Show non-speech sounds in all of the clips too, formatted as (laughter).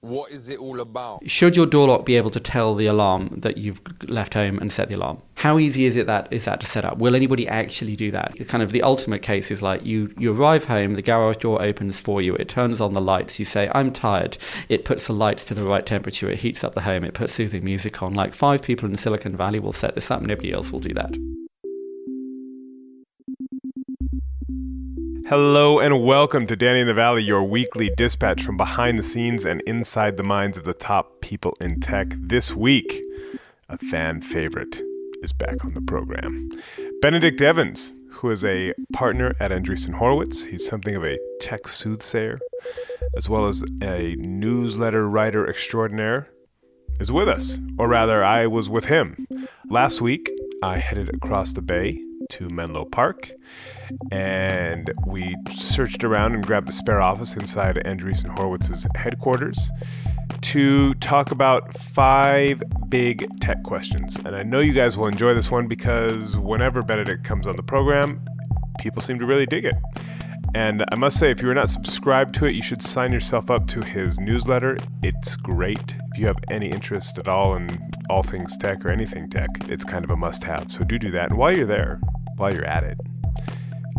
What is it all about? Should your door lock be able to tell the alarm that you've left home and set the alarm? How easy is it that is that to set up? Will anybody actually do that? Kind of the ultimate case is like you you arrive home, the garage door opens for you, it turns on the lights, you say I'm tired, it puts the lights to the right temperature, it heats up the home, it puts soothing music on. Like five people in Silicon Valley will set this up, nobody else will do that. Hello and welcome to Danny in the Valley, your weekly dispatch from behind the scenes and inside the minds of the top people in tech. This week, a fan favorite is back on the program. Benedict Evans, who is a partner at Andreessen Horowitz. He's something of a tech soothsayer, as well as a newsletter writer extraordinaire, is with us. Or rather, I was with him. Last week, I headed across the bay to Menlo Park, and we searched around and grabbed the spare office inside Andreessen Horowitz's headquarters to talk about five big tech questions. And I know you guys will enjoy this one because whenever Benedict comes on the program, people seem to really dig it. And I must say, if you are not subscribed to it, you should sign yourself up to his newsletter. It's great. If you have any interest at all in all things tech or anything tech, it's kind of a must have. So do do that. And while you're there, while you're at it,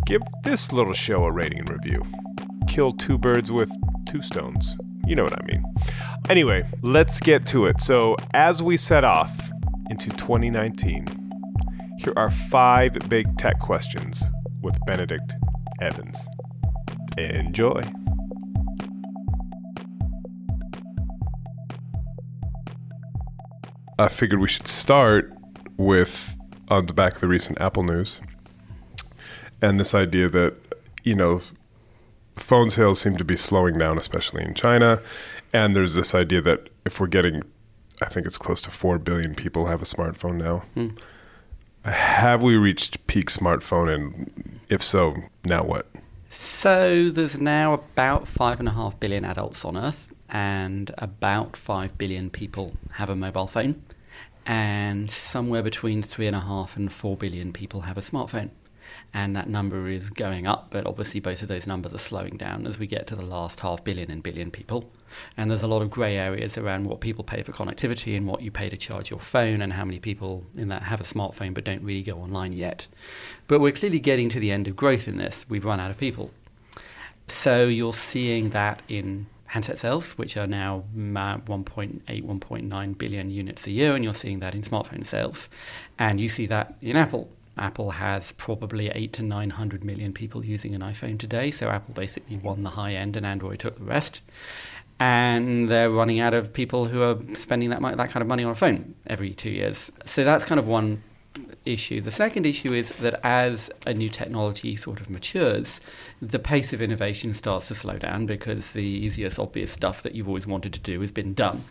give this little show a rating and review. Kill two birds with two stones. You know what I mean. Anyway, let's get to it. So, as we set off into 2019, here are five big tech questions with Benedict Evans. Enjoy. I figured we should start with on the back of the recent Apple news and this idea that you know phone sales seem to be slowing down, especially in China. And there's this idea that if we're getting, I think it's close to four billion people have a smartphone now. Hmm. Have we reached peak smartphone? And if so, now what? So there's now about five and a half billion adults on Earth, and about five billion people have a mobile phone, and somewhere between three and a half and four billion people have a smartphone and that number is going up, but obviously both of those numbers are slowing down as we get to the last half billion and billion people. And there's a lot of grey areas around what people pay for connectivity and what you pay to charge your phone, and how many people in that have a smartphone but don't really go online yet. But we're clearly getting to the end of growth in this. We've run out of people. So you're seeing that in handset sales, which are now 1.8, 1.9 billion units a year, and you're seeing that in smartphone sales. And you see that in Apple Apple has probably eight to 900 million people using an iPhone today. So Apple basically won the high end and Android took the rest. And they're running out of people who are spending that, that kind of money on a phone every two years. So that's kind of one issue. The second issue is that as a new technology sort of matures, the pace of innovation starts to slow down because the easiest, obvious stuff that you've always wanted to do has been done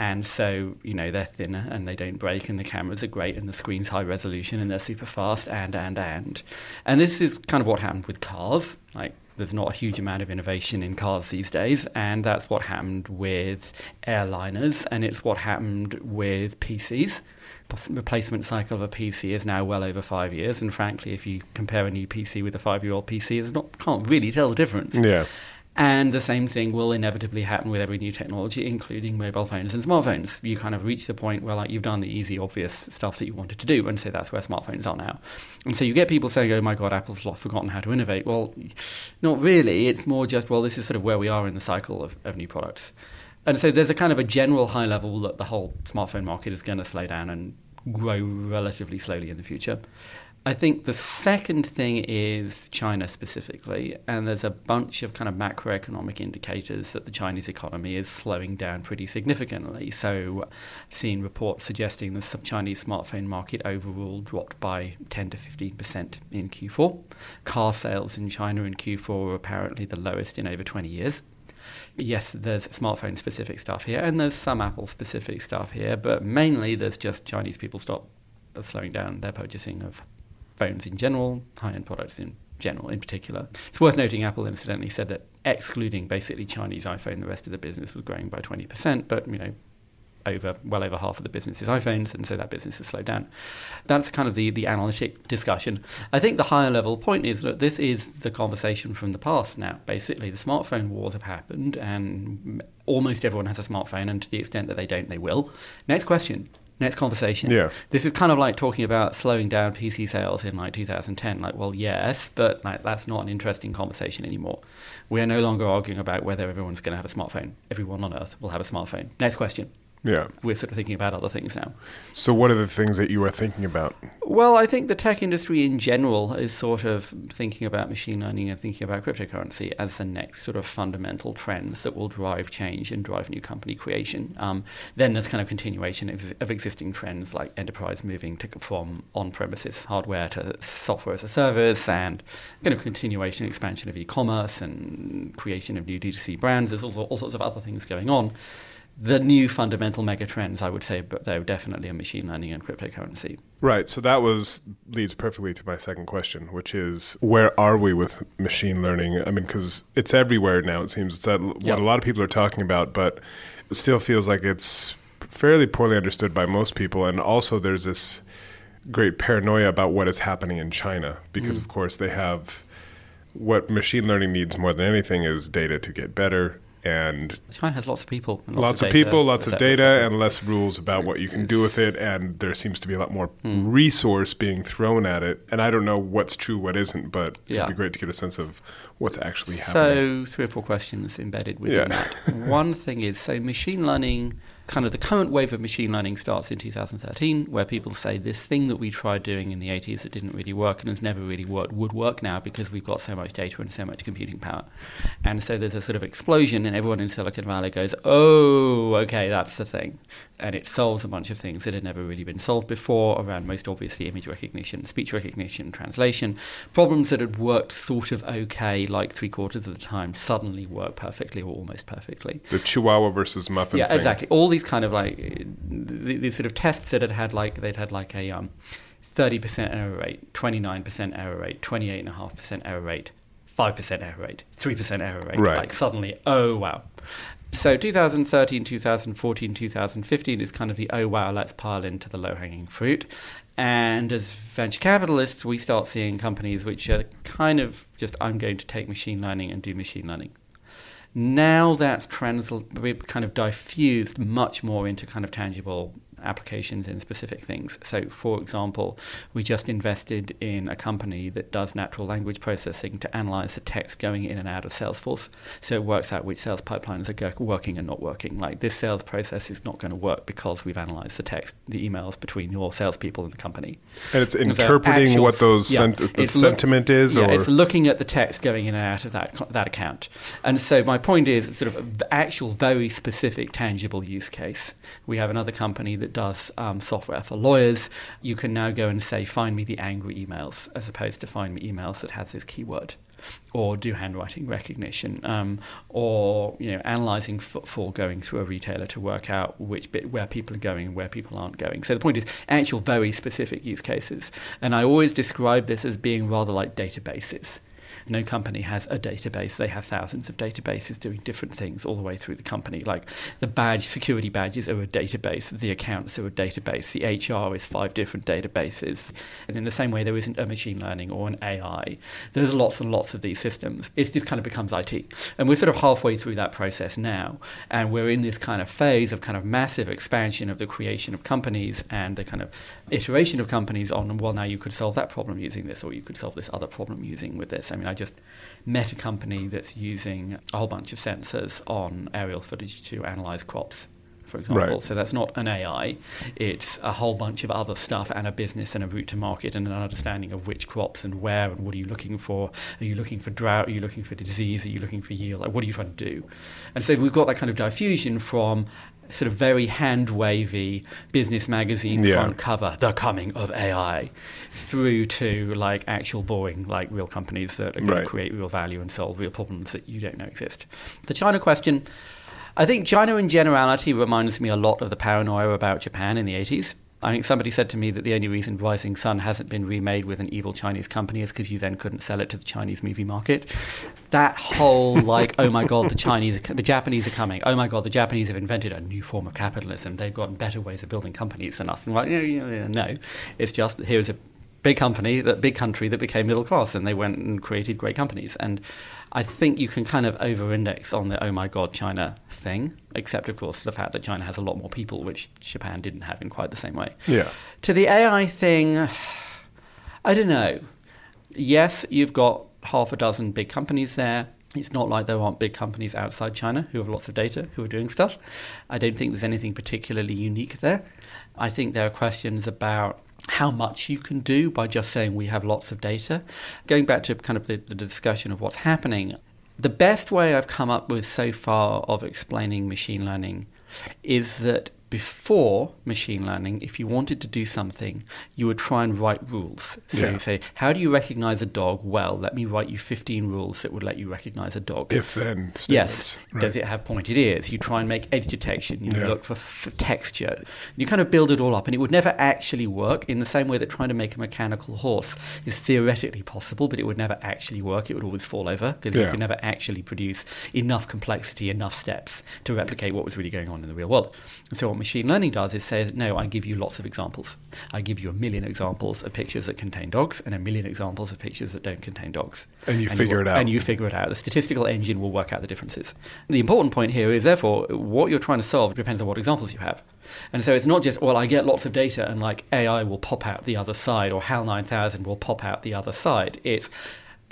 and so you know they're thinner and they don't break and the cameras are great and the screen's high resolution and they're super fast and and and and this is kind of what happened with cars like there's not a huge amount of innovation in cars these days, and that's what happened with airliners, and it's what happened with PCs. The replacement cycle of a PC is now well over five years, and frankly, if you compare a new PC with a five-year-old PC, it's not can't really tell the difference. Yeah. And the same thing will inevitably happen with every new technology, including mobile phones and smartphones. You kind of reach the point where like you've done the easy, obvious stuff that you wanted to do, and so that's where smartphones are now. And so you get people saying, "Oh my God, Apple's forgotten how to innovate." Well, not really. It's more just, well, this is sort of where we are in the cycle of, of new products. And so there's a kind of a general high level that the whole smartphone market is going to slow down and grow relatively slowly in the future. I think the second thing is China specifically, and there's a bunch of kind of macroeconomic indicators that the Chinese economy is slowing down pretty significantly. So, seen reports suggesting the Chinese smartphone market overall dropped by 10 to 15 percent in Q4. Car sales in China in Q4 were apparently the lowest in over 20 years yes, there's smartphone specific stuff here, and there's some Apple specific stuff here, but mainly there's just Chinese people stop uh, slowing down their purchasing of phones in general, high end products in general in particular. It's worth noting Apple incidentally said that excluding basically Chinese iPhone, the rest of the business was growing by 20%, but you know, over well over half of the business is iPhones, and so that business has slowed down. That's kind of the, the analytic discussion. I think the higher level point is that this is the conversation from the past now. Basically, the smartphone wars have happened, and almost everyone has a smartphone, and to the extent that they don't, they will. Next question next conversation. Yeah. This is kind of like talking about slowing down PC sales in like 2010. Like, well, yes, but like that's not an interesting conversation anymore. We are no longer arguing about whether everyone's going to have a smartphone. Everyone on Earth will have a smartphone. Next question. Yeah. We're sort of thinking about other things now. So, what are the things that you are thinking about? Well, I think the tech industry in general is sort of thinking about machine learning and thinking about cryptocurrency as the next sort of fundamental trends that will drive change and drive new company creation. Um, then there's kind of continuation of, of, existing trends like enterprise moving to, from on premises hardware to software as a service and kind of continuation expansion of e commerce and creation of new D2C brands. There's also all sorts of other things going on the new fundamental mega trends, I would say, but though definitely a machine learning and cryptocurrency. Right. So that was leads perfectly to my second question, which is where are we with machine learning? I mean, because it's everywhere now. It seems it's that what yep. a lot of people are talking about, but it still feels like it's fairly poorly understood by most people. And also, there's this great paranoia about what is happening in China because, mm. of course, they have what machine learning needs more than anything is data to get better and China has lots of people, lots, lots, of, of people, lots of data, and less rules about what you can do with it. And there seems to be a lot more mm. resource being thrown at it. And I don't know what's true, what isn't, but yeah. it'd be great to get a sense of what's actually happening. So, three or four questions embedded within yeah. that. (laughs) One thing is, so machine learning kind of the current wave of machine learning starts in 2013, where people say this thing that we tried doing in the 80s that didn't really work and has never really worked would work now because we've got so much data and so much computing power. And so there's a sort of explosion, and everyone in Silicon Valley goes, oh, okay, that's the thing. And it solves a bunch of things that had never really been solved before around most obviously image recognition, speech recognition, translation. Problems that had worked sort of okay, like three quarters of the time, suddenly work perfectly or almost perfectly. The Chihuahua versus Muffin. Yeah, thing. exactly. All these kind of like these sort of tests that had had like they'd had like a um, 30% error rate, 29% error rate, 28.5% error rate, 5% error rate, 3% error rate. Right. Like suddenly, oh wow. So 2013, 2014, 2015 is kind of the oh wow, let's pile into the low hanging fruit. And as venture capitalists, we start seeing companies which are kind of just, I'm going to take machine learning and do machine learning. Now that's trans- kind of diffused much more into kind of tangible applications in specific things. So, for example, we just invested in a company that does natural language processing to analyze the text going in and out of Salesforce. So it works out which sales pipelines are working and not working. Like this sales process is not going to work because we've analyzed the text, the emails between your salespeople and the company. And it's interpreting actual, what those yeah, sent- the sentiment look, is. Yeah, or? it's looking at the text going in and out of that that account. And so my point is sort of the actual, very specific, tangible use case. We have another company that that does um, software for lawyers, you can now go and say, find me the angry emails, as opposed to find me emails that has this keyword. Or do handwriting recognition, um, or you know, analyzing footfall going through a retailer to work out which bit where people are going and where people aren't going. So the point is actual very specific use cases, and I always describe this as being rather like databases No company has a database. They have thousands of databases doing different things all the way through the company. Like the badge, security badges are a database, the accounts are a database, the HR is five different databases. And in the same way, there isn't a machine learning or an AI. There's lots and lots of these systems. It just kind of becomes IT. And we're sort of halfway through that process now. And we're in this kind of phase of kind of massive expansion of the creation of companies and the kind of iteration of companies on, well, now you could solve that problem using this, or you could solve this other problem using with this. Mean, I just met a company that's using a whole bunch of sensors on aerial footage to analyze crops for example. Right. So that's not an AI. It's a whole bunch of other stuff and a business and a route to market and an understanding of which crops and where and what are you looking for. Are you looking for drought? Are you looking for disease? Are you looking for yield? Like, what are you trying to do? And so we've got that kind of diffusion from sort of very hand wavy business magazine Yeah. front cover, the coming of AI, through to like actual boring, like real companies that are going Right. to create real value and solve real problems that you don't know exist. The China question. I think China in generality reminds me a lot of the paranoia about Japan in the 80s. I think somebody said to me that the only reason Rising Sun hasn't been remade with an evil Chinese company is because you then couldn't sell it to the Chinese movie market. That whole like, oh my god, the Chinese, the Japanese are coming. Oh my god, the Japanese have invented a new form of capitalism. They've got better ways of building companies than us. And like, no, it's just here's a big company, that big country that became middle class, and they went and created great companies. And I think you can kind of over-index on the oh my god China thing, except of course the fact that China has a lot more people, which Japan didn't have in quite the same way. Yeah. To the AI thing, I don't know. Yes, you've got half a dozen big companies there. It's not like there aren't big companies outside China who have lots of data who are doing stuff. I don't think there's anything particularly unique there. I think there are questions about how much you can do by just saying we have lots of data. Going back to kind of the, the discussion of what's happening, the best way I've come up with so far of explaining machine learning is that before machine learning, if you wanted to do something, you would try and write rules. So Yeah. you say, How do you recognize a dog? Well, let me write you 15 rules that would let you recognize a dog. If then statements. Yes. Right. Does it have pointed ears? You try and make edge detection. You Yeah. look for f- texture. You kind of build it all up, and it would never actually work in the same way that trying to make a mechanical horse is theoretically possible, but it would never actually work. It would always fall over because Yeah. you could never actually produce enough complexity, enough steps to replicate what was really going on in the real world. And so, machine learning does is say, no, I give you lots of examples. I give you a million examples of pictures that contain dogs and a million examples of pictures that don't contain dogs. And you figure wo- it out. And you figure it out. The statistical engine will work out the differences. The important point here is, therefore, what you're trying to solve depends on what examples you have. And so it's not just, well, I get lots of data and like AI will pop out the other side or HAL 9000 will pop out the other side. It's,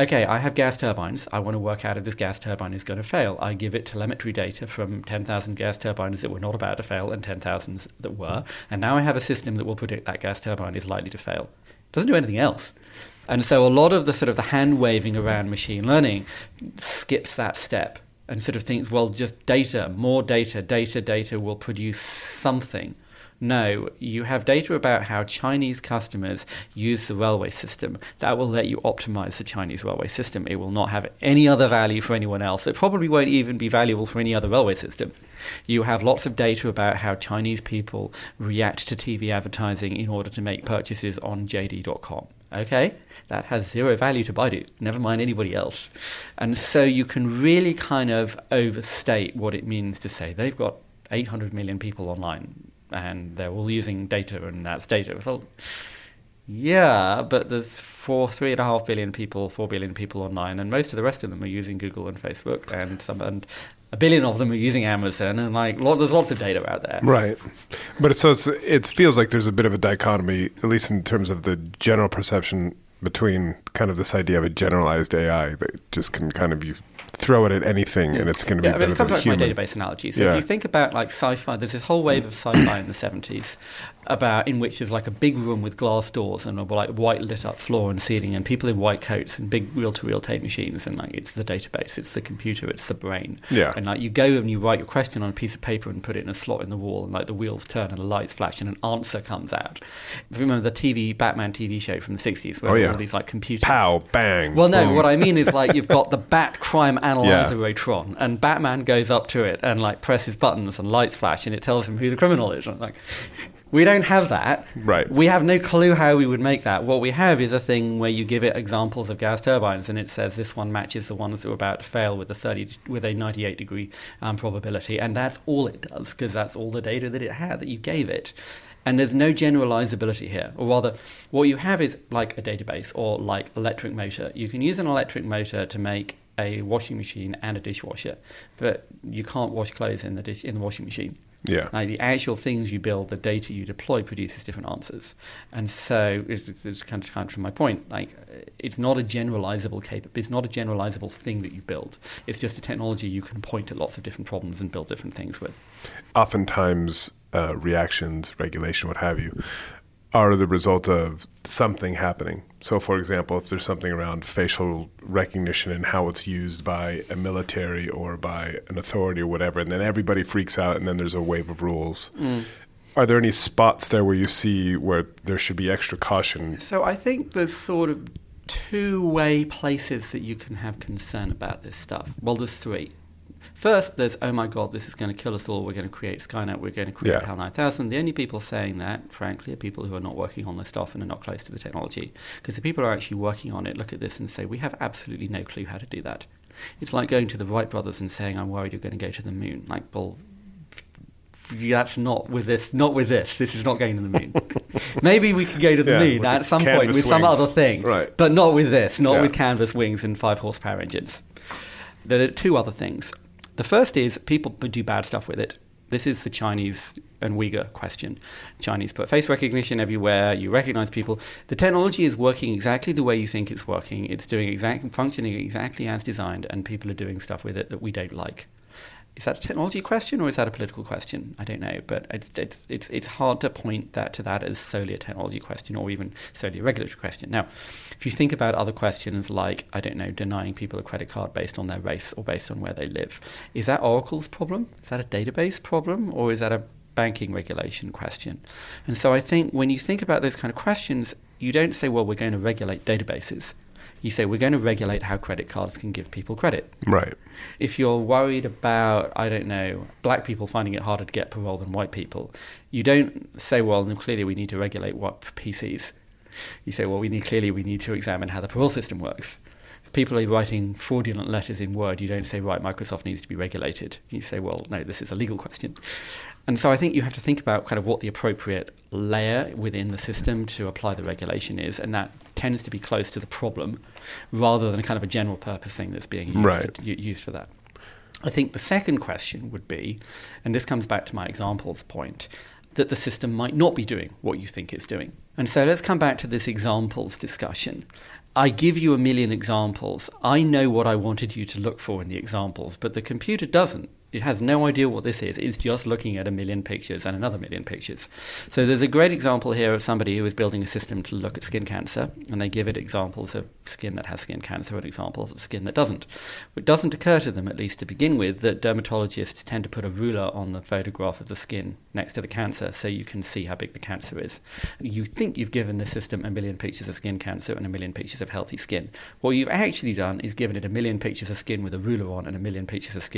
okay, I have gas turbines. I want to work out if this gas turbine is going to fail. I give it telemetry data from 10,000 gas turbines that were not about to fail and 10,000 that were. And now I have a system that will predict that gas turbine is likely to fail. It doesn't do anything else. And so a lot of the sort of the hand waving around machine learning skips that step and sort of thinks, well, just data, more data, data, data will produce something. No, you have data about how Chinese customers use the railway system. That will let you optimize the Chinese railway system. It will not have any other value for anyone else. It probably won't even be valuable for any other railway system. You have lots of data about how Chinese people react to TV advertising in order to make purchases on JD.com. Okay? That has zero value to Baidu, never mind anybody else. And so you can really kind of overstate what it means to say they've got 800 million people online and they're all using data and that's data. Well, yeah, but there's four, three and a half billion people, four billion people online, and most of the rest of them are using Google and Facebook, and some, and a billion of them are using Amazon, and like lot, there's lots of data out there. Right, but so it's, it feels like there's a bit of a dichotomy, at least in terms of the general perception between kind of this idea of a generalized AI that just can kind of you throw it at anything and it's going to be Yeah, I mean, benefit kind of my database analogy. So Yeah. if you think about like sci-fi, there's this whole wave of sci-fi in the 70s about in which there's like a big room with glass doors and a like white lit up floor and ceiling and people in white coats and big reel-to-reel tape machines and like it's the database, it's the computer, it's the brain. Yeah. And like you go and you write your question on a piece of paper and put it in a slot in the wall and like the wheels turn and the lights flash and an answer comes out. If you remember the TV Batman TV show from the 60s where Oh, all these like computers Pow, bang. well, no, boom. what I mean is like you've got the (laughs) Bat Crime Analyzer Yeah. Rotron, and Batman goes up to it and like presses buttons and lights flash, and it tells him who the criminal is. And like, We don't have that. Right. We have no clue how we would make that. What we have is a thing where you give it examples of gas turbines, and it says this one matches the ones that were about to fail with a 30 with a 98 degree um, probability, and that's all it does because that's all the data that it had that you gave it. And there's no generalizability here, or rather, what you have is like a database or like electric motor. You can use an electric motor to make a washing machine and a dishwasher, but you can't wash clothes in the dish in the washing machine. Yeah. Like the actual things you build, the data you deploy produces different answers. And so it's, it's kind of kind of my point. Like it's not a generalizable cap- It's not a generalizable thing that you build. It's just a technology you can point at lots of different problems and build different things with. Oftentimes, uh, reactions, regulation, what have you, are the result of something happening. So, for example, if there's something around facial recognition and how it's used by a military or by an authority or whatever, and then everybody freaks out, and then there's a wave of rules. Mm. Are there any spots there where you see where there should be extra caution? So I think there's sort of two way places that you can have concern about this stuff. Well, there's three. First, there's, oh my God, this is going to kill us all. We're going to create Skynet. We're going to create Yeah. HAL 9000. The only people saying that, frankly, are people who are not working on this stuff and are not close to the technology. Because the people who are actually working on it look at this and say, we have absolutely no clue how to do that. It's like going to the Wright brothers and saying, I'm worried you're going to go to the moon. Like, well, that's not with this. Not with this. This is not going to the moon. (laughs) Maybe we could go to the Yeah, moon at some point with some wings. other thing, Right. But not with this. Not Yeah. with canvas wings and five horsepower engines. There are two other things. The first is people do bad stuff with it. This is the Chinese and Uyghur question. Chinese put face recognition everywhere. You recognize people. The technology is working exactly the way you think it's working. It's doing exactly functioning exactly as designed, and people are doing stuff with it that we don't like. Is that a technology question or is that a political question? I don't know, but it's it's it's it's hard to point that to that as solely a technology question or even solely a regulatory question. Now, if you think about other questions like I don't know, denying people a credit card based on their race or based on where they live, is that Oracle's problem? Is that a database problem or is that a banking regulation question? And so I think when you think about those kind of questions, you don't say, well, we're going to regulate databases. You say we're going to regulate how credit cards can give people credit. Right. If you're worried about, I don't know, black people finding it harder to get parole than white people, you don't say, well, clearly we need to regulate what PCs. You say, well, we need clearly we need to examine how the parole system works. If people are writing fraudulent letters in Word, you don't say, right, Microsoft needs to be regulated. You say, well, no, this is a legal question. And so I think you have to think about kind of what the appropriate layer within the system to apply the regulation is, and that tends to be close to the problem rather than a kind of a general purpose thing that's being used, Right. to, used for that. I think the second question would be, and this comes back to my examples point, that the system might not be doing what you think it's doing. And so let's come back to this examples discussion. I give you a million examples. I know what I wanted you to look for in the examples, but the computer doesn't. It has no idea what this is. It's just looking at a million pictures and another million pictures. So there's a great example here of somebody who is building a system to look at skin cancer, and they give it examples of skin that has skin cancer and examples of skin that doesn't. It doesn't occur to them, at least to begin with, that dermatologists tend to put a ruler on the photograph of the skin next to the cancer so you can see how big the cancer is. You think you've given the system a million pictures of skin cancer and a million pictures of healthy skin. What you've actually done is given it a million pictures of skin with a ruler on and a million pictures of skin.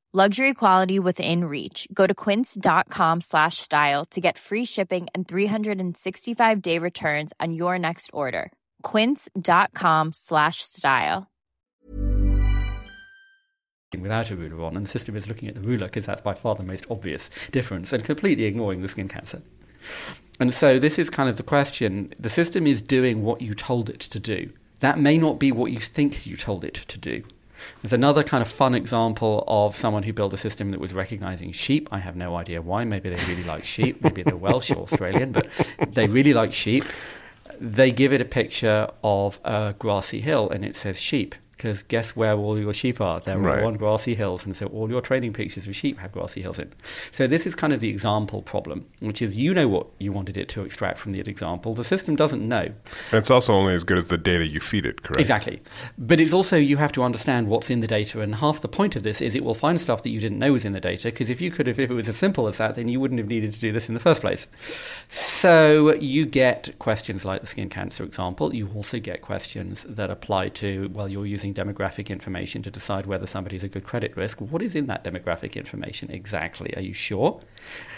Luxury quality within reach. Go to quince.com slash style to get free shipping and 365 day returns on your next order. Quince.com slash style. Without a ruler on, and the system is looking at the ruler because that's by far the most obvious difference and completely ignoring the skin cancer. And so this is kind of the question. The system is doing what you told it to do. That may not be what you think you told it to do. There's another kind of fun example of someone who built a system that was recognizing sheep. I have no idea why. Maybe they really like sheep. Maybe they're Welsh or Australian, but they really like sheep. They give it a picture of a grassy hill and it says sheep because guess where all your sheep are? They're Right. all on grassy hills, and so all your training pictures of sheep have grassy hills in. So this is kind of the example problem, which is you know what you wanted it to extract from the example. The system doesn't know. And it's also only as good as the data you feed it, correct? Exactly. But it's also you have to understand what's in the data, and half the point of this is it will find stuff that you didn't know was in the data. Because if you could have, if it was as simple as that, then you wouldn't have needed to do this in the first place. So you get questions like the skin cancer example. You also get questions that apply to well, you're using demographic information to decide whether somebody's a good credit risk. What is in that demographic information exactly? Are you sure?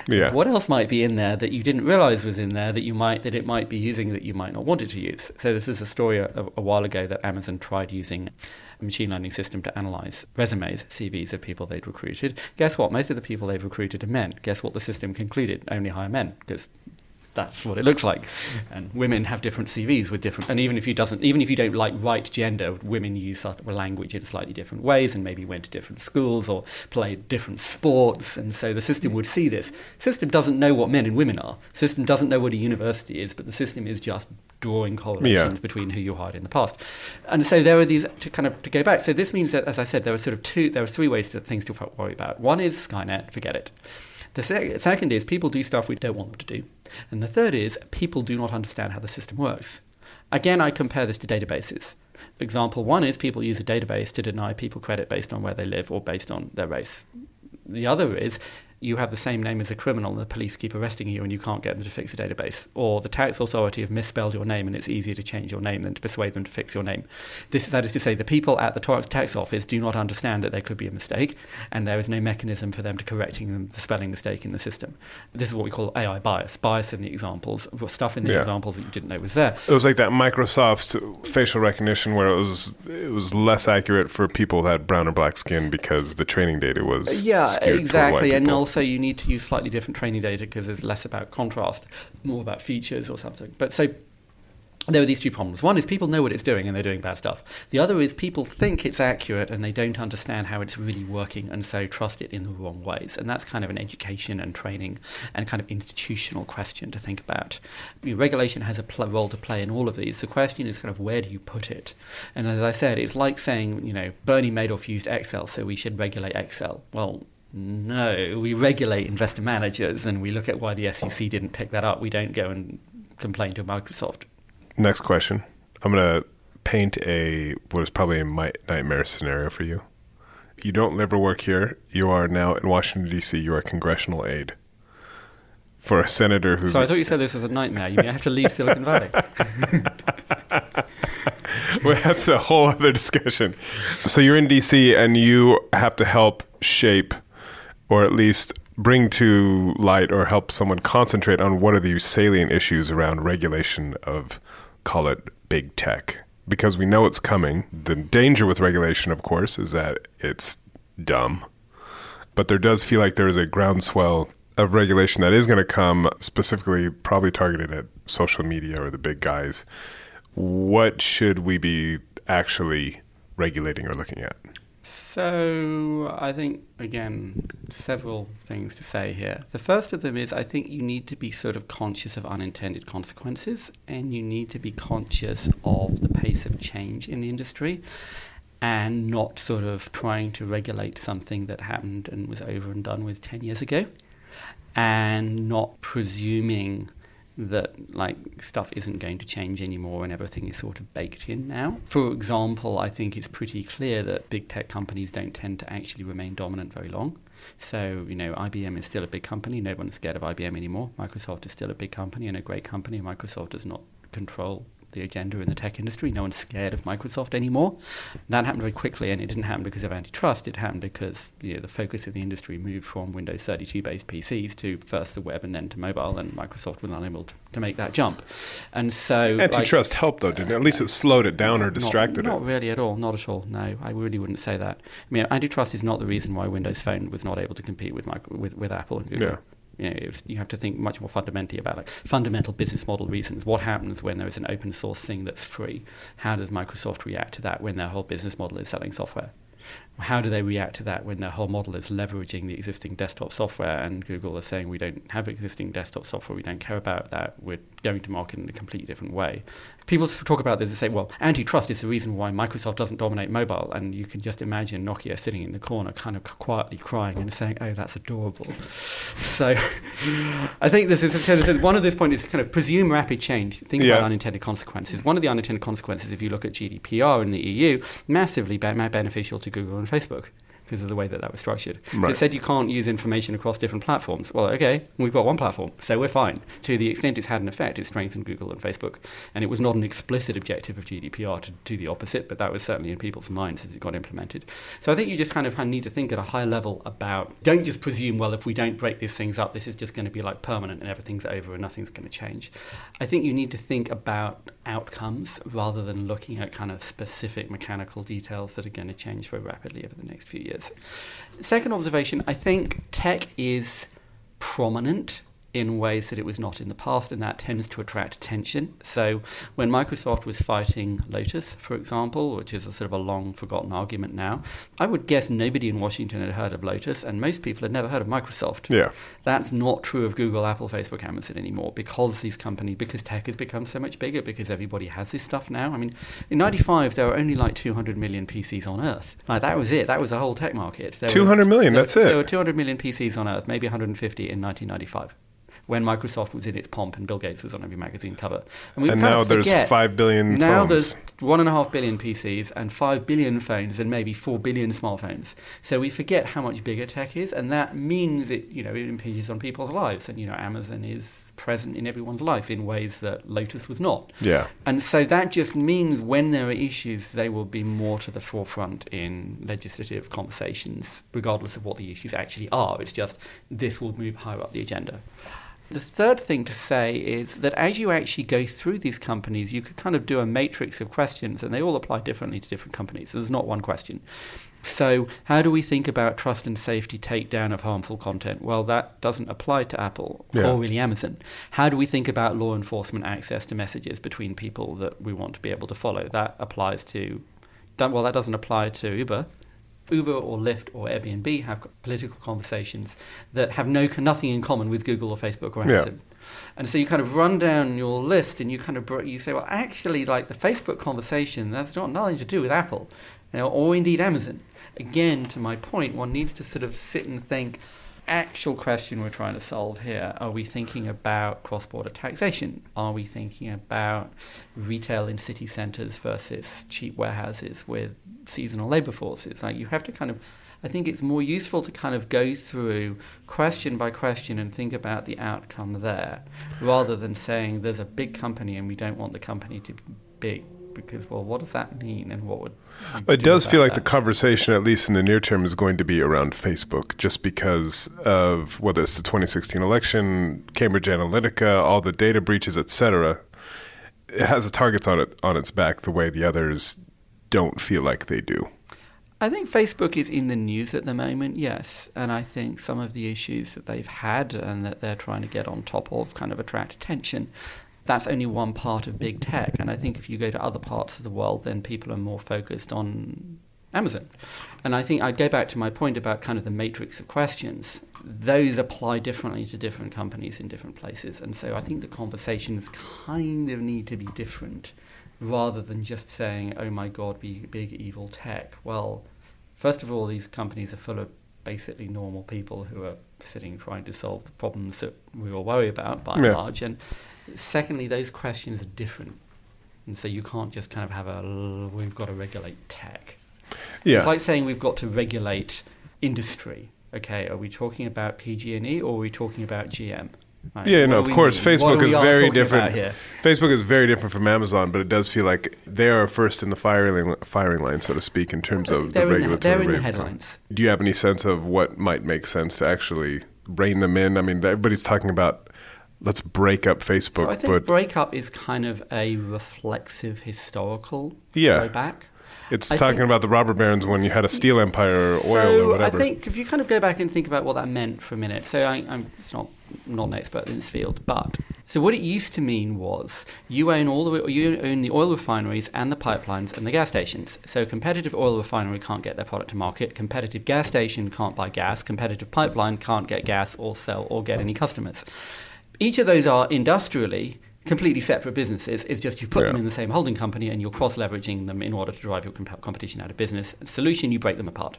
Yeah. What else might be in there that you didn't realize was in there that you might that it might be using that you might not want it to use? So this is a story a, a while ago that Amazon tried using a machine learning system to analyze resumes, CVs of people they'd recruited. Guess what? Most of the people they've recruited are men. Guess what the system concluded? Only hire men because that's what it looks like. And women have different CVs with different. And even if you doesn't, even if you don't like right gender, women use language in slightly different ways, and maybe went to different schools or played different sports. And so the system would see this. System doesn't know what men and women are. System doesn't know what a university is, but the system is just drawing correlations Yeah. between who you hired in the past. And so there are these to kind of to go back. So this means that, as I said, there are sort of two. There are three ways to things to worry about. One is Skynet. Forget it. The sec- second is people do stuff we don't want them to do. And the third is people do not understand how the system works. Again, I compare this to databases. Example one is people use a database to deny people credit based on where they live or based on their race. The other is you have the same name as a criminal and the police keep arresting you and you can't get them to fix the database. Or the tax authority have misspelled your name and it's easier to change your name than to persuade them to fix your name. This, that is to say, the people at the tax office do not understand that there could be a mistake and there is no mechanism for them to correcting them, the spelling mistake in the system. This is what we call AI bias. Bias in the examples, stuff in the Yeah. examples that you didn't know was there. It was like that Microsoft facial recognition where it was it was less accurate for people that had brown or black skin because the training data was Yeah, exactly. And people. Also, you need to use slightly different training data because it's less about contrast, more about features or something. But so there are these two problems. One is people know what it's doing and they're doing bad stuff. The other is people think it's accurate and they don't understand how it's really working and so trust it in the wrong ways. And that's kind of an education and training and kind of institutional question to think about. I mean, regulation has a pl- role to play in all of these. The question is kind of where do you put it? And as I said, it's like saying, you know, Bernie Madoff used Excel, so we should regulate Excel. Well, no, we regulate investor managers and we look at why the SEC didn't pick that up. We don't go and complain to Microsoft. Next question. I'm going to paint a what is probably a nightmare scenario for you. You don't live or work here. You are now in Washington D.C. You are a congressional aide for a senator who's So I thought you said this was a nightmare. You may have to leave Silicon Valley. (laughs) well, that's a whole other discussion. So you're in DC and you have to help shape or at least bring to light or help someone concentrate on what are the salient issues around regulation of call it big tech because we know it's coming. The danger with regulation of course is that it's dumb. But there does feel like there is a groundswell of regulation that is going to come specifically probably targeted at social media or the big guys what should we be actually regulating or looking at? So I think again several things to say here. The first of them is I think you need to be sort of conscious of unintended consequences and you need to be conscious of the pace of change in the industry and not sort of trying to regulate something that happened and was over and done with 10 years ago and not presuming that like stuff isn't going to change anymore and everything is sort of baked in now. For example, I think it's pretty clear that big tech companies don't tend to actually remain dominant very long. So, you know, IBM is still a big company. No one's scared of IBM anymore. Microsoft is still a big company and a great company. Microsoft does not control the agenda in the tech industry. No one's scared of Microsoft anymore. That happened very quickly, and it didn't happen because of antitrust. It happened because you know, the focus of the industry moved from Windows 32 based PCs to first the web and then to mobile, and Microsoft was unable to, to make that jump. And so. Antitrust like, helped, though, didn't it? At least it slowed it down or distracted not, it. Not really at all. Not at all. No, I really wouldn't say that. I mean, antitrust is not the reason why Windows Phone was not able to compete with, micro, with, with Apple and Google. Yeah. You know, you have to think much more fundamentally about like fundamental business model reasons. What happens when there is an open source thing that's free? How does Microsoft react to that when their whole business model is selling software? How do they react to that when their whole model is leveraging the existing desktop software and Google is saying we don't have existing desktop software, we don't care about that, we're going to market in a completely different way? People talk about this and say, well, antitrust is the reason why Microsoft doesn't dominate mobile, and you can just imagine Nokia sitting in the corner, kind of quietly crying and saying, oh, that's adorable. (laughs) so I think this is kind of, one of this point is kind of presume rapid change, think Yeah. about unintended consequences. One of the unintended consequences, if you look at GDPR in the EU, massively beneficial to Google and Facebook because of the way that that was structured. So it said you can't use information across different platforms. Well, okay, we've got one platform, so we're fine. To the extent it's had an effect, it strengthened Google and Facebook. And it was not an explicit objective of GDPR to do the opposite, but that was certainly in people's minds as it got implemented. So I think you just kind of need to think at a high level about, don't just presume, well, if we don't break these things up, this is just going to be like permanent and everything's over and nothing's going to change. I think you need to think about outcomes rather than looking at kind of specific mechanical details that are going to change very rapidly over the next few years. Second observation I think tech is prominent in ways that it was not in the past, and that tends to attract attention. So, when Microsoft was fighting Lotus, for example, which is a sort of a long forgotten argument now, I would guess nobody in Washington had heard of Lotus, and most people had never heard of Microsoft. Yeah. That's not true of Google, Apple, Facebook, Amazon anymore because these companies, because tech has become so much bigger, because everybody has this stuff now. I mean, in 95, there were only like 200 million PCs on Earth. Like, that was it. That was the whole tech market. There were- 200 million, there- that's it. There were 200 million PCs on Earth, maybe 150 in 1995. When Microsoft was in its pomp and Bill Gates was on every magazine cover, we And now there's 5 billion Now phones. there's one and a half billion PCs and five billion phones and maybe four billion smartphones. So we forget how much bigger tech is, and that means it you know it impinges on people's lives. And you know Amazon is present in everyone's life in ways that Lotus was not. Yeah. And so that just means when there are issues, they will be more to the forefront in legislative conversations, regardless of what the issues actually are. It's just this will move higher up the agenda. The third thing to say is that as you actually go through these companies, you could kind of do a matrix of questions, and they all apply differently to different companies. So there's not one question. So, how do we think about trust and safety takedown of harmful content? Well, that doesn't apply to Apple Yeah. or really Amazon. How do we think about law enforcement access to messages between people that we want to be able to follow? That applies to, well, that doesn't apply to Uber. Uber or Lyft or Airbnb have political conversations that have no nothing in common with Google or Facebook or Yeah. Amazon. And so you kind of run down your list and you kind of br- you say, well, actually, like the Facebook conversation, that's not nothing to do with Apple, you know, or indeed Amazon. Again, to my point, one needs to sort of sit and think. Actual question we're trying to solve here: Are we thinking about cross-border taxation? Are we thinking about retail in city centres versus cheap warehouses with seasonal labour forces? Like you have to kind of I think it's more useful to kind of go through question by question and think about the outcome there, rather than saying there's a big company and we don't want the company to be big. Because well, what does that mean, and what would It do does feel like the conversation, at least in the near term, is going to be around Facebook, just because of whether it's the 2016 election, Cambridge Analytica, all the data breaches, etc. It has the targets on it on its back, the way the others don't feel like they do. I think Facebook is in the news at the moment, yes. And I think some of the issues that they've had and that they're trying to get on top of kind of attract attention. That's only one part of big tech. And I think if you go to other parts of the world, then people are more focused on Amazon. And I think I'd go back to my point about kind of the matrix of questions. Those apply differently to different companies in different places. And so I think the conversations kind of need to be different rather than just saying, oh my God, be big evil tech. Well, first of all, these companies are full of basically normal people who are sitting trying to solve the problems that we all worry about by and large. And secondly, those questions are different. And so you can't just kind of have a, we've got to regulate tech. Yeah. It's like saying we've got to regulate industry. Okay, are we talking about PG&E or are we talking about GM? Right, Yeah, what no, of course. mean? Facebook is very different. here? Facebook is very different from Amazon, but it does feel like they are first in the firing firing line, so to speak, in terms of They're the in the- regulatory. they're in the headlines. Do you have any sense of what might make sense to actually rein them in? I mean, everybody's talking about let's break up Facebook, So I think but breakup is kind of a reflexive historical Yeah. throwback. it's I talking think- about the robber barons when you had a steel empire or oil so or whatever. I think if you kind of go back and think about what that meant for a minute. So I, I'm it's not not an expert in this field, but so what it used to mean was you own all the you own the oil refineries and the pipelines and the gas stations. So a competitive oil refinery can't get their product to market. Competitive gas station can't buy gas. Competitive pipeline can't get gas or sell or get any customers. Each of those are industrially completely separate businesses. It's just you put them in the same holding company and you're cross leveraging them in order to drive your comp- competition out of business. Solution, you break them apart.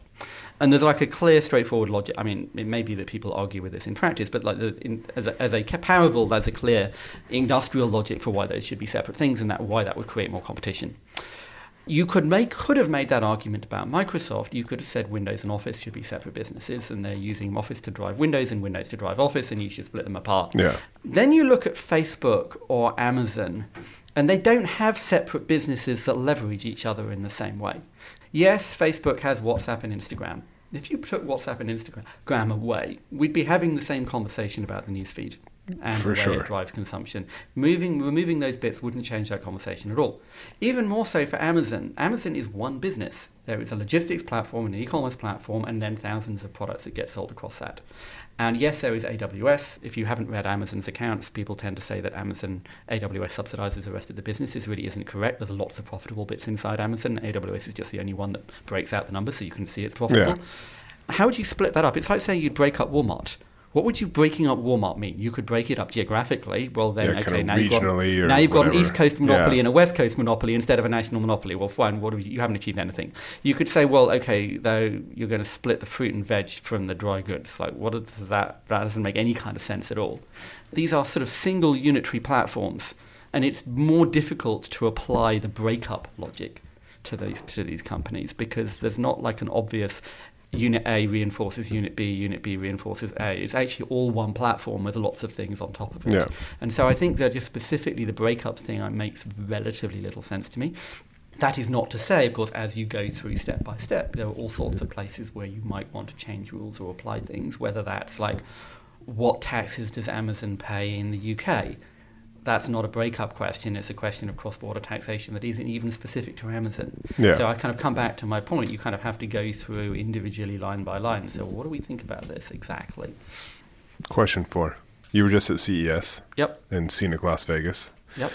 And there's like a clear, straightforward logic. I mean, it may be that people argue with this in practice, but like the, in, as, a, as a parable, there's a clear industrial logic for why those should be separate things and that why that would create more competition. You could make could have made that argument about Microsoft. You could have said Windows and Office should be separate businesses, and they're using Office to drive Windows and Windows to drive Office, and you should split them apart. Yeah. Then you look at Facebook or Amazon, and they don't have separate businesses that leverage each other in the same way. Yes, Facebook has WhatsApp and Instagram. If you took WhatsApp and Instagram away, we'd be having the same conversation about the newsfeed and For the way sure. it drives consumption. Moving, removing those bits wouldn't change that conversation at all. Even more so for Amazon. Amazon is one business. There is a logistics platform and an e-commerce platform, and then thousands of products that get sold across that. And yes, there is AWS. If you haven't read Amazon's accounts, people tend to say that Amazon AWS subsidizes the rest of the business. This really isn't correct. There's lots of profitable bits inside Amazon. AWS is just the only one that breaks out the numbers, so you can see it's profitable. Yeah. How would you split that up? It's like saying you'd break up Walmart. What would you breaking up Walmart mean? You could break it up geographically. Well, then, Yeah, okay, now you've got, now you've got an. East Coast monopoly Yeah. and a West Coast monopoly instead of a national monopoly. Well, fine. What have you, you haven't achieved anything. You could say, well, okay, though you're going to split the fruit and veg from the dry goods. Like, what is that? That doesn't make any kind of sense at all. These are sort of single unitary platforms, and it's more difficult to apply the breakup logic to these to these companies because there's not like an obvious unit A reinforces unit B, unit B reinforces A. It's actually all one platform with lots of things on top of it. Yeah. And so I think that just specifically the breakup thing makes relatively little sense to me. That is not to say, of course, as you go through step by step, there are all sorts of places where you might want to change rules or apply things, whether that's like what taxes does Amazon pay in the UK? That's not a breakup question, it's a question of cross border taxation that isn't even specific to Amazon. Yeah. So I kind of come back to my point. You kind of have to go through individually, line by line. So, what do we think about this exactly? Question four. You were just at CES Yep, in scenic Las Vegas. yep.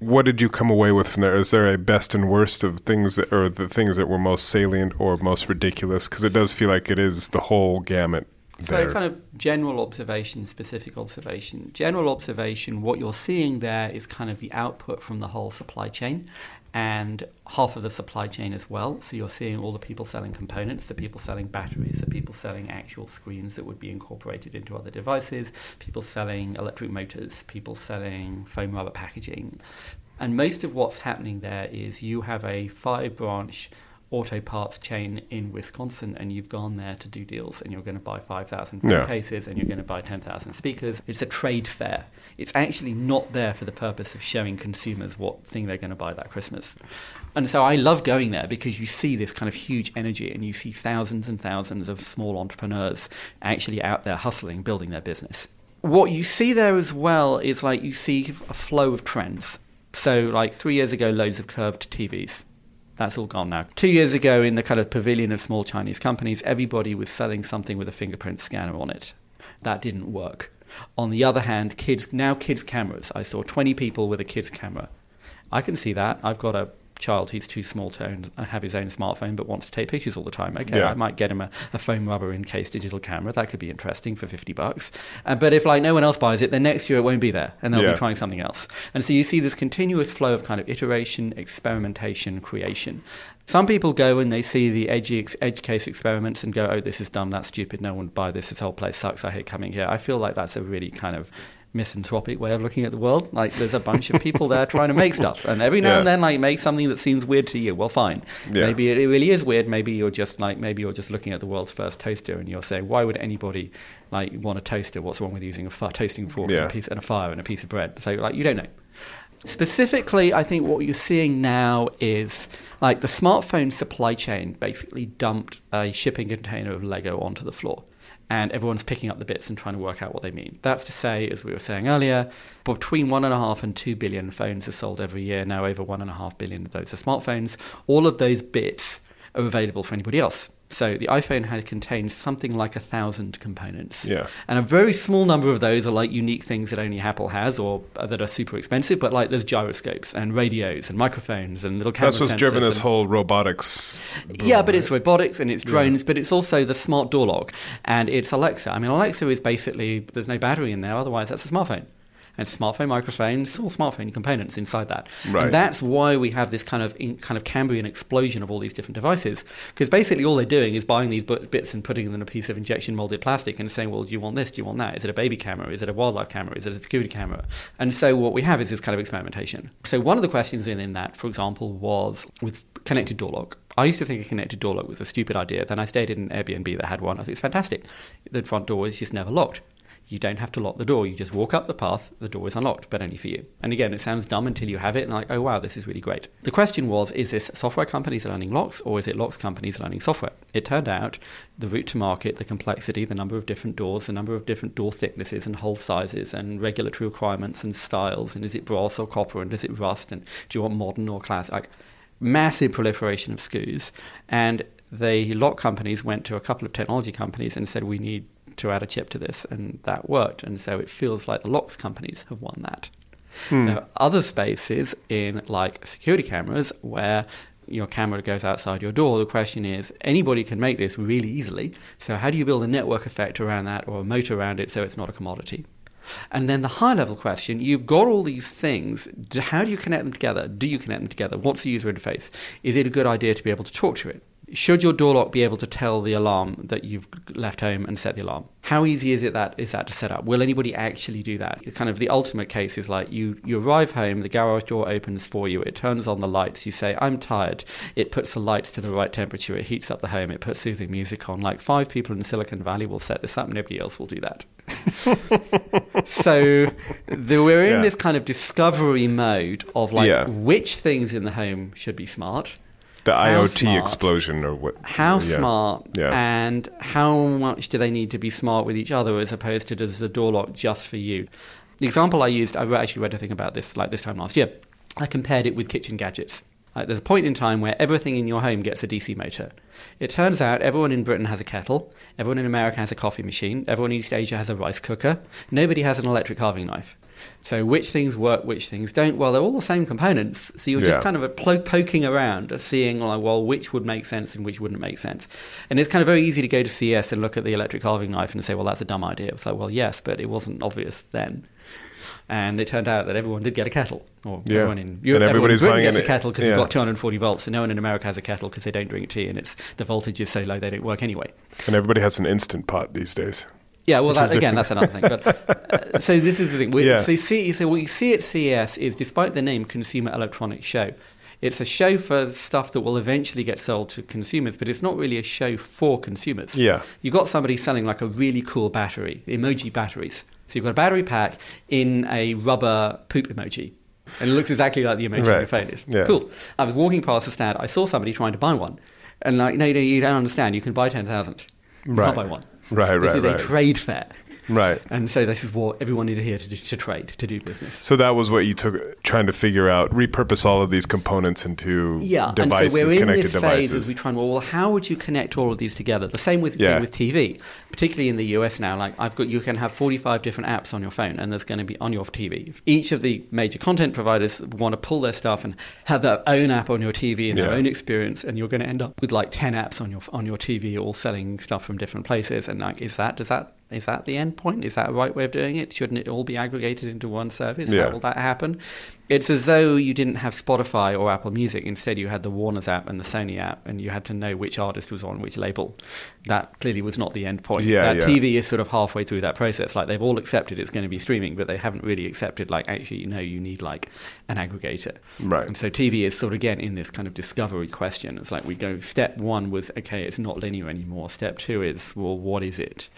What did you come away with from there? Is there a best and worst of things that, or the things that were most salient or most ridiculous? Because it does feel like it is the whole gamut. So, kind of general observation, specific observation. General observation, what you're seeing there is kind of the output from the whole supply chain and half of the supply chain as well. So, you're seeing all the people selling components, the people selling batteries, the people selling actual screens that would be incorporated into other devices, people selling electric motors, people selling foam rubber packaging. And most of what's happening there is you have a five branch auto parts chain in Wisconsin and you've gone there to do deals and you're going to buy 5,000 Yeah. cases and you're going to buy 10,000 speakers. It's a trade fair. It's actually not there for the purpose of showing consumers what thing they're going to buy that Christmas. And so I love going there because you see this kind of huge energy and you see thousands and thousands of small entrepreneurs actually out there hustling, building their business. What you see there as well is like you see a flow of trends. So, like three years ago, loads of curved TVs. That's all gone now. Two years ago, in the kind of pavilion of small Chinese companies, everybody was selling something with a fingerprint scanner on it. That didn't work. On the other hand, kids now kids cameras. I saw 20 people with a kids camera. I can see that. I've got a child who's too small to own, have his own smartphone but wants to take pictures all the time. Okay, Yeah. I might get him a, a foam rubber encased digital camera. That could be interesting for 50 bucks. Uh, but if like no one else buys it, then next year it won't be there and they'll Yeah. be trying something else. And so you see this continuous flow of kind of iteration, experimentation, creation. Some people go and they see the edgy ex- edge case experiments and go, oh, this is dumb, that's stupid, no one would buy this, this whole place sucks, I hate coming here. I feel like that's a really kind of misanthropic way of looking at the world. Like there's a bunch of people there trying to make stuff, and every now and then like make something that seems weird to you. Well, fine. Yeah. Maybe it, really is weird. Maybe you're just like maybe you're just looking at the world's first toaster, and you're saying, why would anybody like want a toaster? What's wrong with using a toasting fork and, a piece, and a fire and a piece of bread? So like you don't know. Specifically, I think what you're seeing now is like the smartphone supply chain basically dumped a shipping container of Lego onto the floor. And everyone's picking up the bits and trying to work out what they mean. That's to say, as we were saying earlier, between one and a half and two billion phones are sold every year. Now, over one and a half billion of those are smartphones. All of those bits are available for anybody else. So the iPhone had contained something like a thousand components. Yeah. And a very small number of those are like unique things that only Apple has or uh, that are super expensive, but like there's gyroscopes and radios and microphones and little cameras. That's what's driven this whole robotics. yeah, but it's robotics and it's drones, but it's also the smart door lock and it's Alexa. I mean, Alexa is basically there's no battery in there, otherwise that's a smartphone. And smartphone microphones, all smartphone components inside that. Right. And that's why we have this kind of in, kind of Cambrian explosion of all these different devices. Because basically all they're doing is buying these bits and putting them in a piece of injection molded plastic and saying, well, do you want this? Do you want that? Is it a baby camera? Is it a wildlife camera? Is it a security camera? And so what we have is this kind of experimentation. So one of the questions within that, for example, was with connected door lock. I used to think a connected door lock was a stupid idea. Then I stayed in an Airbnb that had one. I think it's fantastic. The front door is just never locked. You don't have to lock the door. You just walk up the path, the door is unlocked, but only for you. And again, it sounds dumb until you have it and like, oh wow, this is really great. The question was, is this software companies learning locks or is it locks companies learning software? It turned out the route to market, the complexity, the number of different doors, the number of different door thicknesses and hole sizes and regulatory requirements and styles, and is it brass or copper and does it rust and do you want modern or classic? Like massive proliferation of SKUs. And the lock companies went to a couple of technology companies and said, we need to add a chip to this, and that worked. And so it feels like the locks companies have won that. Hmm. There are other spaces in like security cameras where your camera goes outside your door. The question is, anybody can make this really easily. So how do you build a network effect around that or a moat around it so it's not a commodity? And then the high level question you've got all these things. How do you connect them together? Do you connect them together? What's the user interface? Is it a good idea to be able to talk to it? Should your door lock be able to tell the alarm that you've left home and set the alarm? How easy is it that is that to set up? Will anybody actually do that? Kind of the ultimate case is like you you arrive home, the garage door opens for you, it turns on the lights, you say I'm tired, it puts the lights to the right temperature, it heats up the home, it puts soothing music on. Like five people in Silicon Valley will set this up, nobody else will do that. (laughs) so the, we're in Yeah. this kind of discovery mode of like Yeah. which things in the home should be smart, The How IoT smart? explosion, or what? how yeah. smart, Yeah. and how much do they need to be smart with each other as opposed to does the door lock just for you? The example I used, I actually read a thing about this like this time last year. I compared it with kitchen gadgets. Like, there's a point in time where everything in your home gets a DC motor. It turns out everyone in Britain has a kettle, everyone in America has a coffee machine, everyone in East Asia has a rice cooker, nobody has an electric carving knife. So which things work, which things don't? Well, they're all the same components. So you're just Yeah. kind of poking around, seeing like, well, which would make sense and which wouldn't make sense. And it's kind of very easy to go to CES and look at the electric carving knife and say, well, that's a dumb idea. It's like, well, yes, but it wasn't obvious then. And it turned out that everyone did get a kettle, or Yeah. everyone in And Europe, everyone in Britain gets a kettle because yeah. we've got 240 volts, and no one in America has a kettle because they don't drink tea, and it's the voltage is so low they don't work anyway. And everybody has an instant pot these days. Yeah, well, that, again, different. that's another thing. But uh, so this is the thing. We, (laughs) Yeah. So, see, so what you see at CES is, despite the name Consumer Electronics Show, it's a show for stuff that will eventually get sold to consumers, but it's not really a show for consumers. Yeah. You've got somebody selling like a really cool battery, emoji batteries. So you've got a battery pack in a rubber poop emoji. And it looks exactly like the emoji on Right. your phone. It's Yeah. cool. I was walking past the stand. I saw somebody trying to buy one. And like, no, no, you don't understand. You can buy 10,000. You Right. can't buy one. Right, This right, is right. a trade fair. Right. And so this is what everyone is here to, do, to trade, to do business. So that was what you took trying to figure out, repurpose all of these components into Yeah, devices, and so we're in connected this devices. phase as we try and well, how would you connect all of these together? The same with Yeah. thing with TV, particularly in the US now. Like I've got, you can have forty-five different apps on your phone, and there's going to be on your TV. If each of the major content providers want to pull their stuff and have their own app on your TV and their Yeah. own experience, and you're going to end up with like ten apps on your on your TV, all selling stuff from different places. And like, is that does that is that the end point? Is that the right way of doing it? Shouldn't it all be aggregated into one service? Yeah. How will that happen? It's as though you didn't have Spotify or Apple Music. Instead, you had the Warner's app and the Sony app, and you had to know which artist was on which label. That clearly was not the end point. Yeah, that yeah. TV is sort of halfway through that process. Like they've all accepted it's going to be streaming, but they haven't really accepted like actually, you know, you need like an aggregator. Right. And so TV is sort of again in this kind of discovery question. It's like we go. Step one was okay, it's not linear anymore. Step two is well, what is it?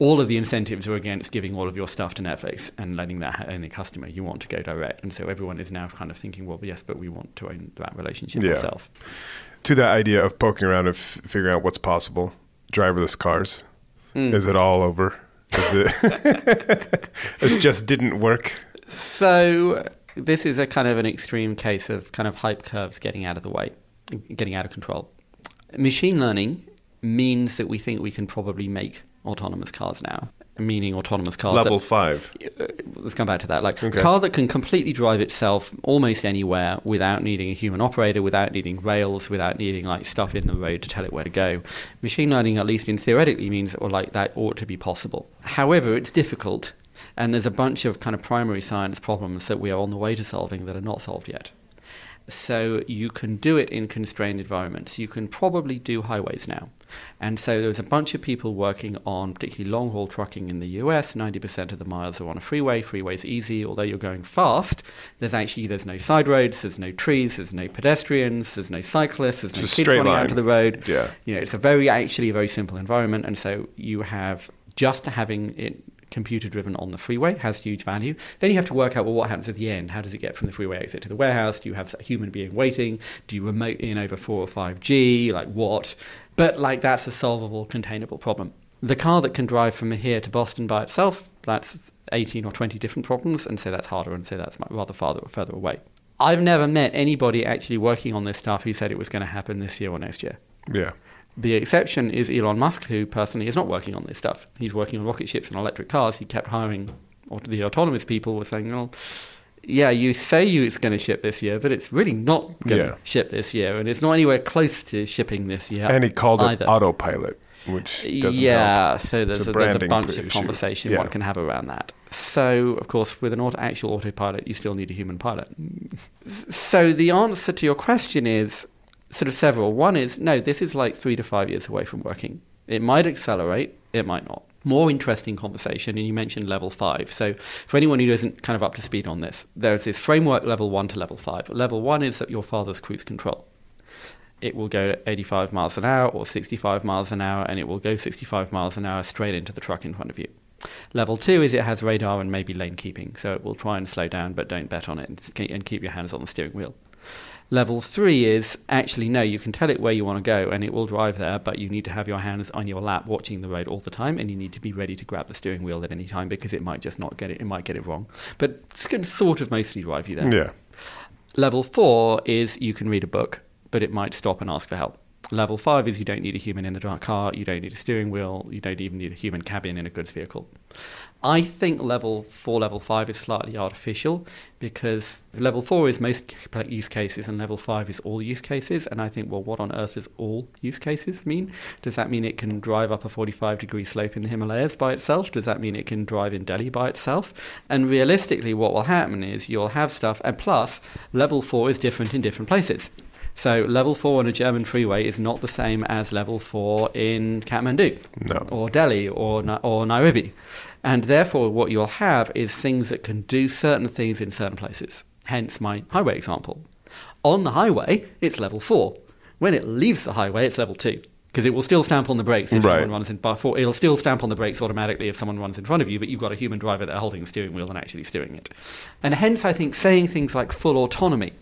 All of the incentives are against giving all of your stuff to Netflix and letting that own the customer. You want to go direct, and so everyone is now kind of thinking, well, yes, but we want to own that relationship Yeah. ourselves. to that idea of poking around and f- figuring out what's possible. Driverless cars. Hmm. Is it all over? Is it? (laughs) it just didn't work. So this is a kind of an extreme case of kind of hype curves getting out of the way, getting out of control. Machine learning means that we think we can probably make autonomous cars now, meaning autonomous cars. Level that- five. uh, let's come back to that. Like Okay. a car that can completely drive itself almost anywhere without needing a human operator, without needing rails, without needing like stuff in the road to tell it where to go. Machine learning, at least in theoretically, means that, or like that ought to be possible. However, it's difficult, and there's a bunch of kind of primary science problems that we are on the way to solving that are not solved yet. So you can do it in constrained environments. You can probably do highways now. And so there's a bunch of people working on particularly long haul trucking in the US. 90% of the miles are on a freeway. Freeway's easy, although you're going fast. There's actually there's no side roads, there's no trees, there's no pedestrians, there's no cyclists, there's no It's a kids running line. out to the road. Yeah. You know, it's a very actually a very simple environment, and so you have just having it computer driven on the freeway has huge value. Then you have to work out well what happens at the end. How does it get from the freeway exit to the warehouse? Do you have a human being waiting? Do you remote in over four or five G? Like what? But like that's a solvable, containable problem. The car that can drive from here to Boston by itself, that's 18 or 20 different problems, and so that's harder, and so that's rather farther further away. I've never met anybody actually working on this stuff who said it was going to happen this year or next year. Yeah. The exception is Elon Musk, who personally is not working on this stuff. He's working on rocket ships and electric cars. He kept hiring, or the autonomous people were saying, well, yeah, you say you it's going to ship this year, but it's really not going to Yeah. ship this year, and it's not anywhere close to shipping this year. And he called either. it autopilot, which doesn't yeah, help. so there's a, a there's a bunch of conversation Yeah. one can have around that. So, of course, with an auto, actual autopilot, you still need a human pilot. So the answer to your question is sort of several. One is no, this is like three to five years away from working. It might accelerate, it might not. More interesting conversation, and you mentioned level five. So, for anyone who isn't kind of up to speed on this, there's this framework level one to level five. Level one is that your father's cruise control it will go at 85 miles an hour or 65 miles an hour, and it will go 65 miles an hour straight into the truck in front of you. Level two is it has radar and maybe lane keeping, so it will try and slow down, but don't bet on it and and keep your hands on the steering wheel. Level three is actually no, you can tell it where you want to go and it will drive there, but you need to have your hands on your lap watching the road all the time, and you need to be ready to grab the steering wheel at any time because it might just not get it, it might get it wrong. But it's going to sort of mostly drive you there. Yeah. Level four is you can read a book, but it might stop and ask for help. Level five is you don't need a human in the dark car, you don't need a steering wheel, you don't even need a human cabin in a goods vehicle. I think level four, level five is slightly artificial because level four is most use cases and level five is all use cases. And I think, well, what on earth does all use cases mean? Does that mean it can drive up a 45 degree slope in the Himalayas by itself? Does that mean it can drive in Delhi by itself? And realistically, what will happen is you'll have stuff, and plus, level four is different in different places. So level four on a German freeway is not the same as level four in Kathmandu No. or Delhi or, or Nairobi. And therefore, what you'll have is things that can do certain things in certain places. Hence my highway example. On the highway, it's level four. When it leaves the highway, it's level two. Because it will still stamp on the brakes if Right. someone runs in before. It'll still stamp on the brakes automatically if someone runs in front of you, but you've got a human driver there holding the steering wheel and actually steering it. And hence, I think saying things like full autonomy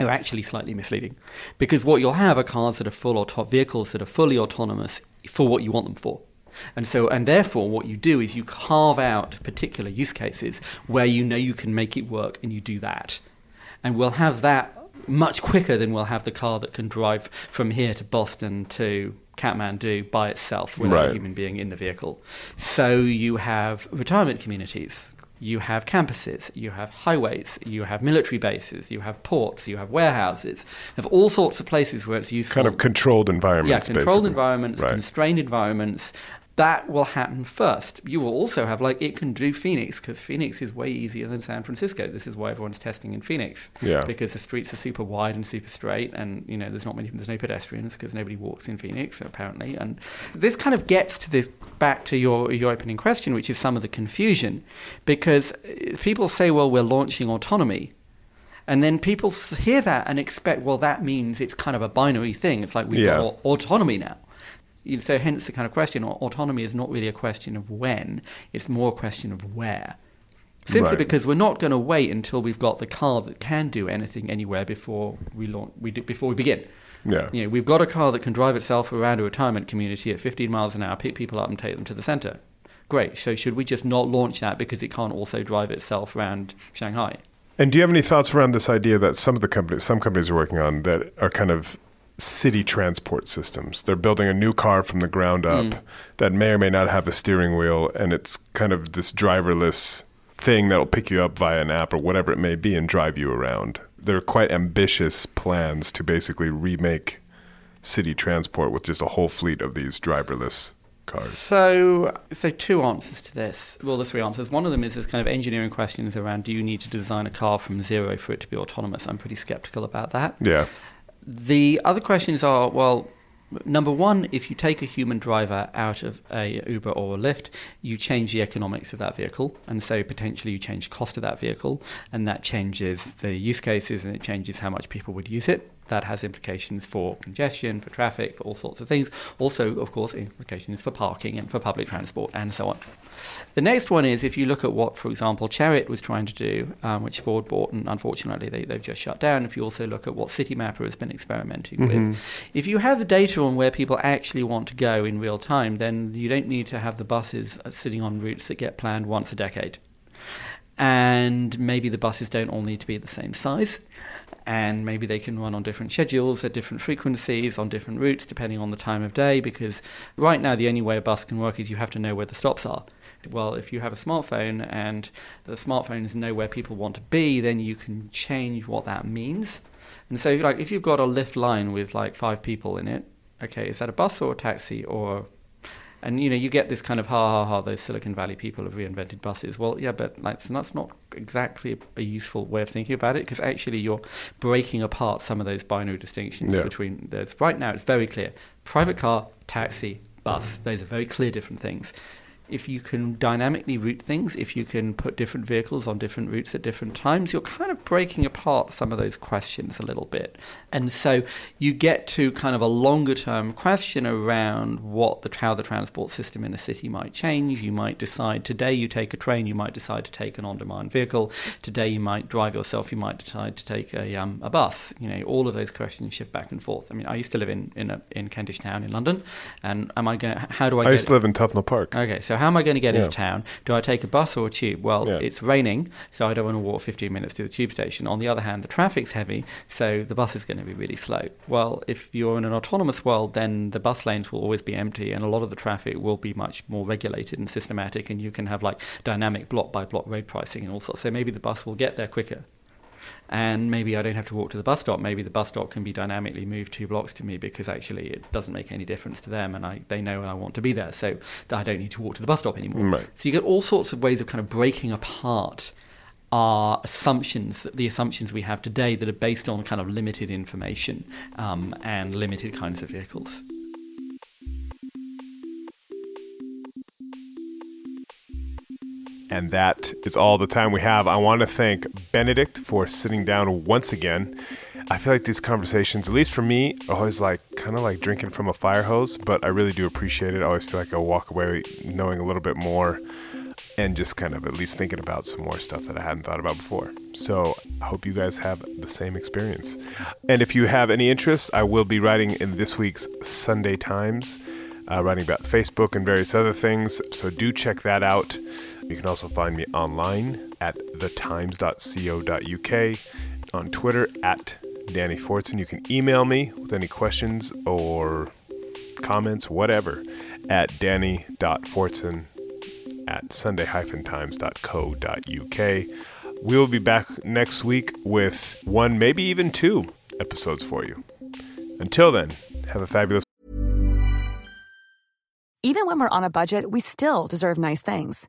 are actually slightly misleading. Because what you'll have are cars that are full auto- vehicles that are fully autonomous for what you want them for. And so, and therefore, what you do is you carve out particular use cases where you know you can make it work, and you do that. And we'll have that much quicker than we'll have the car that can drive from here to Boston to Kathmandu by itself without Right. a human being in the vehicle. So you have retirement communities, you have campuses, you have highways, you have military bases, you have ports, you have warehouses, you have all sorts of places where it's useful. Kind of controlled environments. Yeah, controlled basically. environments, Right. constrained environments. That will happen first. You will also have, like, it can do Phoenix because Phoenix is way easier than San Francisco. This is why everyone's testing in Phoenix. Yeah. Because the streets are super wide and super straight, and you know there's not many, there's no pedestrians because nobody walks in Phoenix apparently. And this kind of gets to this back to your your opening question, which is some of the confusion, because uh, people say, well, we're launching autonomy. And then people hear that and expect, well, that means it's kind of a binary thing. It's like we've Yeah. got autonomy now. So, hence the kind of question autonomy is not really a question of when, it's more a question of where. Simply Right. because we're not going to wait until we've got the car that can do anything anywhere before we launch, we do, before we begin. Yeah. You know, we've got a car that can drive itself around a retirement community at 15 miles an hour, pick people up and take them to the center. Great. So should we just not launch that because it can't also drive itself around Shanghai? And do you have any thoughts around this idea that some of the companies, some companies are working on that are kind of city transport systems? They're building a new car from the ground up Mm. that may or may not have a steering wheel, and it's kind of this driverless thing that'll pick you up via an app or whatever it may be and drive you around. They're quite ambitious plans to basically remake city transport with just a whole fleet of these driverless cars. So, so two answers to this. Well, there's three answers. One of them is this kind of engineering questions around: Do you need to design a car from zero for it to be autonomous? I'm pretty skeptical about that. Yeah. The other questions are: Well, number one, if you take a human driver out of a Uber or a Lyft, you change the economics of that vehicle, and so potentially you change cost of that vehicle, and that changes the use cases, and it changes how much people would use it. That has implications for congestion, for traffic, for all sorts of things. Also, of course, implications for parking and for public transport and so on. The next one is if you look at what, for example, Chariot was trying to do, um, which Ford bought, and unfortunately they, they've just shut down. If you also look at what Citymapper has been experimenting with, if you have the data on where people actually want to go in real time, then you don't need to have the buses uh, sitting on routes that get planned once a decade and maybe the buses don't all need to be the same size and maybe they can run on different schedules at different frequencies on different routes depending on the time of day because right now the only way a bus can work is you have to know where the stops are. Well if you have a smartphone and the smartphones know where people want to be then you can change what that means. And so like if you've got a Lyft Line with like five people in it okay is that a bus or a taxi or and you know, you get this kind of ha ha ha. Those Silicon Valley people have reinvented buses. Well, yeah, but like, that's not exactly a useful way of thinking about it because actually you're breaking apart some of those binary distinctions Yeah. between. There's right now it's very clear: private car, taxi, bus. Those are very clear different things. If you can dynamically route things, if you can put different vehicles on different routes at different times, you're kind of breaking apart some of those questions a little bit. And so you get to kind of a longer term question around what the how the transport system in a city might change. You might decide today you take a train, you might decide to take an on demand vehicle. Today you might drive yourself, you might decide to take a um, a bus. You know, all of those questions shift back and forth. I mean, I used to live in in, a, in Kentish Town in London, and am I going? How do I? I used to live in Tufnell Park. Okay, so how am I going to get Yeah. into town? Do I take a bus or a tube? Well, Yeah. it's raining, so I don't want to walk 15 minutes to the tube station. On the other hand, the traffic's heavy, so the bus is going to be really slow. Well, if you're in an autonomous world, then the bus lanes will always be empty, and a lot of the traffic will be much more regulated and systematic, and you can have like dynamic block by block road pricing and all sorts. So maybe the bus will get there quicker and maybe I don't have to walk to the bus stop. Maybe the bus stop can be dynamically moved two blocks to me because actually it doesn't make any difference to them, and I, they know I want to be there, so that I don't need to walk to the bus stop anymore. Right. So you get all sorts of ways of kind of breaking apart our assumptions, the assumptions we have today that are based on kind of limited information um, and limited kinds of vehicles. And that is all the time we have. I want to thank Benedict for sitting down once again. I feel like these conversations, at least for me, are always like kind of like drinking from a fire hose, but I really do appreciate it. I always feel like I walk away knowing a little bit more and just kind of at least thinking about some more stuff that I hadn't thought about before. So I hope you guys have the same experience. And if you have any interest, I will be writing in this week's Sunday Times uh, writing about Facebook and various other things. So do check that out. You can also find me online at thetimes.co.uk, on Twitter at Danny Fortson. You can email me with any questions or comments, whatever, at danny.fortson at sunday-times.co.uk. We will be back next week with one, maybe even two episodes for you. Until then, have a fabulous Even when we're on a budget, we still deserve nice things.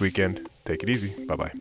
Weekend. Take it easy. Bye bye.